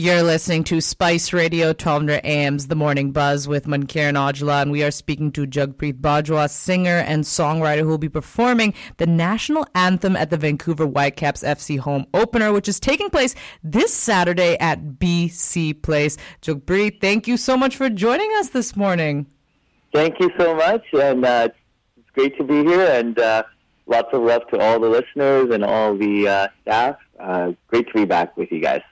You're listening to Spice Radio, 1200 AM's The Morning Buzz with Mankiran Ajla, and we are speaking to Jugpreet Bajwa, singer and songwriter who will be performing the national anthem at the Vancouver Whitecaps FC home opener, which is taking place this Saturday at BC Place. Jugpreet, thank you so much for joining us this morning. Thank you so much, and uh, it's great to be here, and uh, lots of love to all the listeners and all the uh, staff. Uh, great to be back with you guys.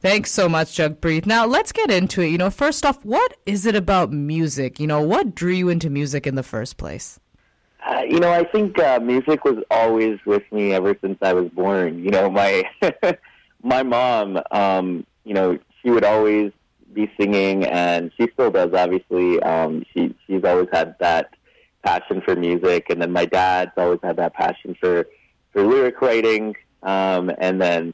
Thanks so much, Jugpreet. Now let's get into it. You know, first off, what is it about music? You know, what drew you into music in the first place? Uh, you know, I think uh, music was always with me ever since I was born. You know, my my mom, um, you know, she would always be singing, and she still does. Obviously, um, she she's always had that passion for music, and then my dad's always had that passion for for lyric writing, um, and then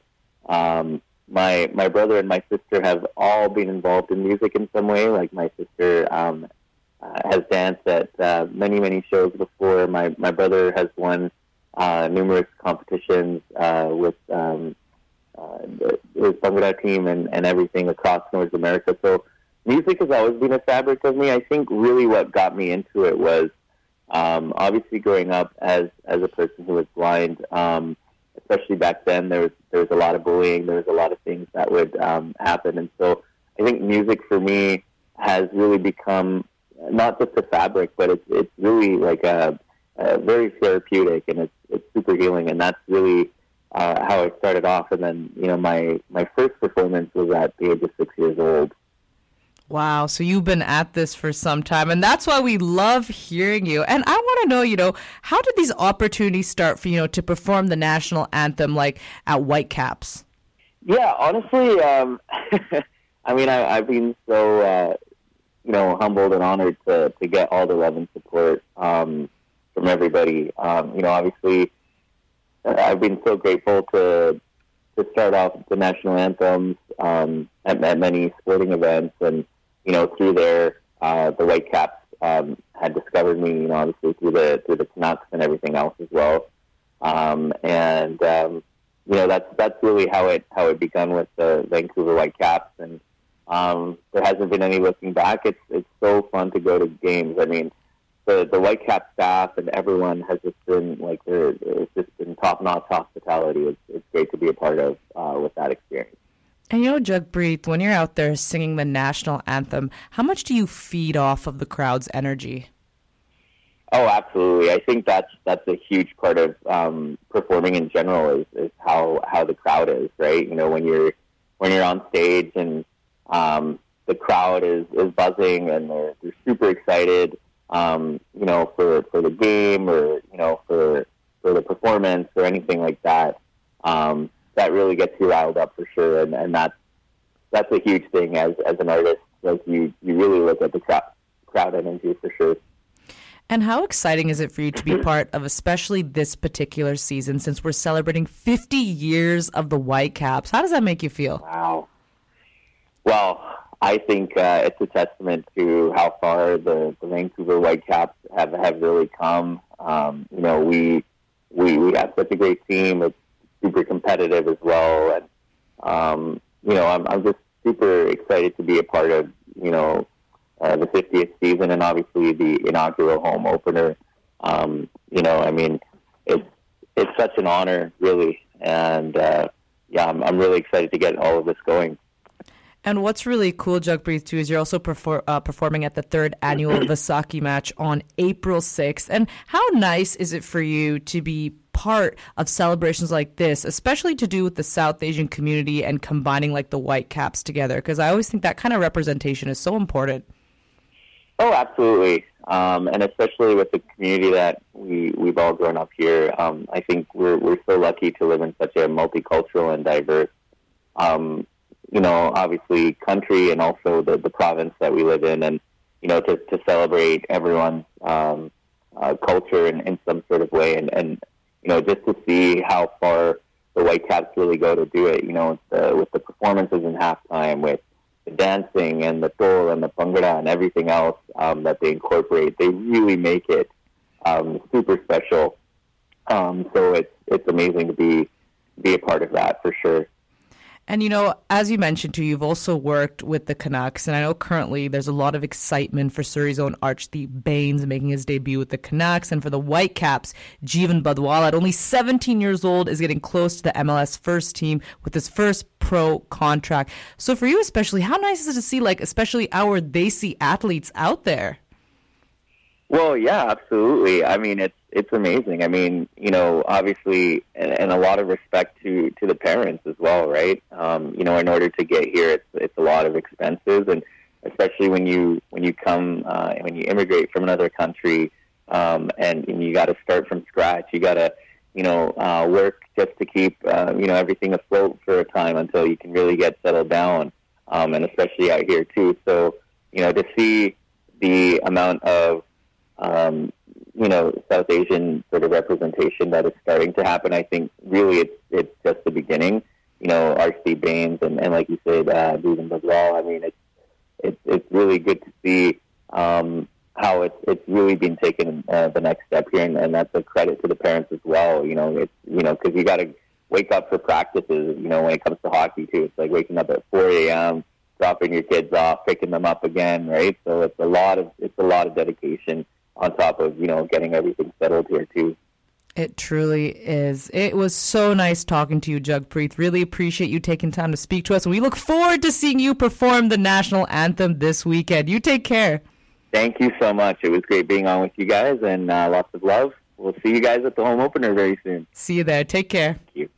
um, my my brother and my sister have all been involved in music in some way. Like my sister um, uh, has danced at uh, many many shows before. My my brother has won uh, numerous competitions uh, with um, uh, his Bhangra team and, and everything across North America. So music has always been a fabric of me. I think really what got me into it was um, obviously growing up as as a person who was blind. Um, especially back then, there was there was a lot of bullying. There was a lot of things that would um, happen, and so I think music for me has really become not just a fabric, but it's it's really like a, a very therapeutic, and it's it's super healing, and that's really uh, how I started off. And then you know my my first performance was at the age of six years old, Wow. So you've been at this for some time, and that's why we love hearing you. And I want to know, you know, how did these opportunities start for you know to perform the national anthem like at Whitecaps? Yeah, honestly, um, I mean, I, I've been so uh, you know humbled and honored to to get all the love and support um, from everybody. Um, you know, obviously, I've been so grateful to to start off the national anthems um, at, at many sporting events and you know, through there, uh, the Whitecaps um, had discovered me, you know, obviously through the through the Canucks and everything else as well. Um, and um, you know, that's that's really how it how it began with the Vancouver Whitecaps, and um, there hasn't been any looking back. It's it's so fun to go to games. I mean, the the Whitecap staff and everyone has just been like there. It's just been top notch hospitality. It's it's great to be a part of uh, with that experience. And you know, Jugpreet, when you're out there singing the national anthem, how much do you feed off of the crowd's energy? Oh, absolutely. I think that's that's a huge part of um, performing in general is, is how how the crowd is, right? You know, when you're when you're on stage and um, the crowd is, is buzzing and they're, they're super excited, um, you know, for for the game or you know for for the performance or anything like that. Um, that really gets you riled up for sure, and, and that's that's a huge thing as as an artist. Like you, you really look at the crowd crowd energy for sure. And how exciting is it for you to be part of, especially this particular season, since we're celebrating 50 years of the Whitecaps? How does that make you feel? Wow. Well, I think uh, it's a testament to how far the, the Vancouver Whitecaps have have really come. Um, you know, we we we have such a great team. It's super competitive as well. And um, you know, I'm, I'm just super excited to be a part of you know uh, the 50th season and obviously the inaugural home opener. Um, you know, I mean, it's it's such an honor, really, and uh, yeah, I'm, I'm really excited to get all of this going. And what's really cool, Jugpreet, too, is you're also perfor- uh, performing at the third annual Vaisakhi match on April 6th. And how nice is it for you to be part of celebrations like this, especially to do with the South Asian community and combining like the Whitecaps together? Because I always think that kind of representation is so important. Oh, absolutely. Um, and especially with the community that we, we've all grown up here. Um, I think we're, we're so lucky to live in such a multicultural and diverse, um, you know, obviously country and also the, the province that we live in. And, you know, to, to celebrate everyone's um, uh, culture in, in some sort of way and, and you know, just to see how far the Whitecaps really go to do it. You know, the, with the performances in halftime, with the dancing and the dhol and the bhangra and everything else um, that they incorporate, they really make it um, super special. Um, so it's it's amazing to be be a part of that for sure. And you know, as you mentioned too, you've also worked with the Canucks, and I know currently there's a lot of excitement for Surrey's own Arshdeep Bains making his debut with the Canucks, and for the Whitecaps, Jeevan Bhadwala, at only 17 years old, is getting close to the MLS first team with his first pro contract. So for you especially, how nice is it to see like especially our desi athletes out there? Well, yeah, absolutely. I mean, it's it's amazing. I mean, you know, obviously, and, and a lot of respect to to the parents as well, right? Um, you know, in order to get here, it's it's a lot of expenses, and especially when you when you come uh, when you immigrate from another country, um, and, and you got to start from scratch. You got to, you know, uh, work just to keep uh, you know everything afloat for a time until you can really get settled down, um, and especially out here too. So, you know, to see the amount of um, you know, South Asian sort of representation that is starting to happen. I think really it's it's just the beginning. You know, Arshdeep Bains and, and like you said, uh, Bhadwala. I mean, it's it's it's really good to see um, how it's it's really been taken uh, the next step here, and, and that's a credit to the parents as well. You know, it's you know because you got to wake up for practices. You know, when it comes to hockey too, it's like waking up at 4 a.m dropping your kids off, picking them up again, right? So it's a lot of it's a lot of dedication on top of you know getting everything settled here too. It truly is. It was so nice talking to you, Jugpreet. Really appreciate you taking time to speak to us. We look forward to seeing you perform the national anthem this weekend. You take care. Thank you so much. It was great being on with you guys, and uh, lots of love. We'll see you guys at the home opener very soon. See you there. Take care. Thank you.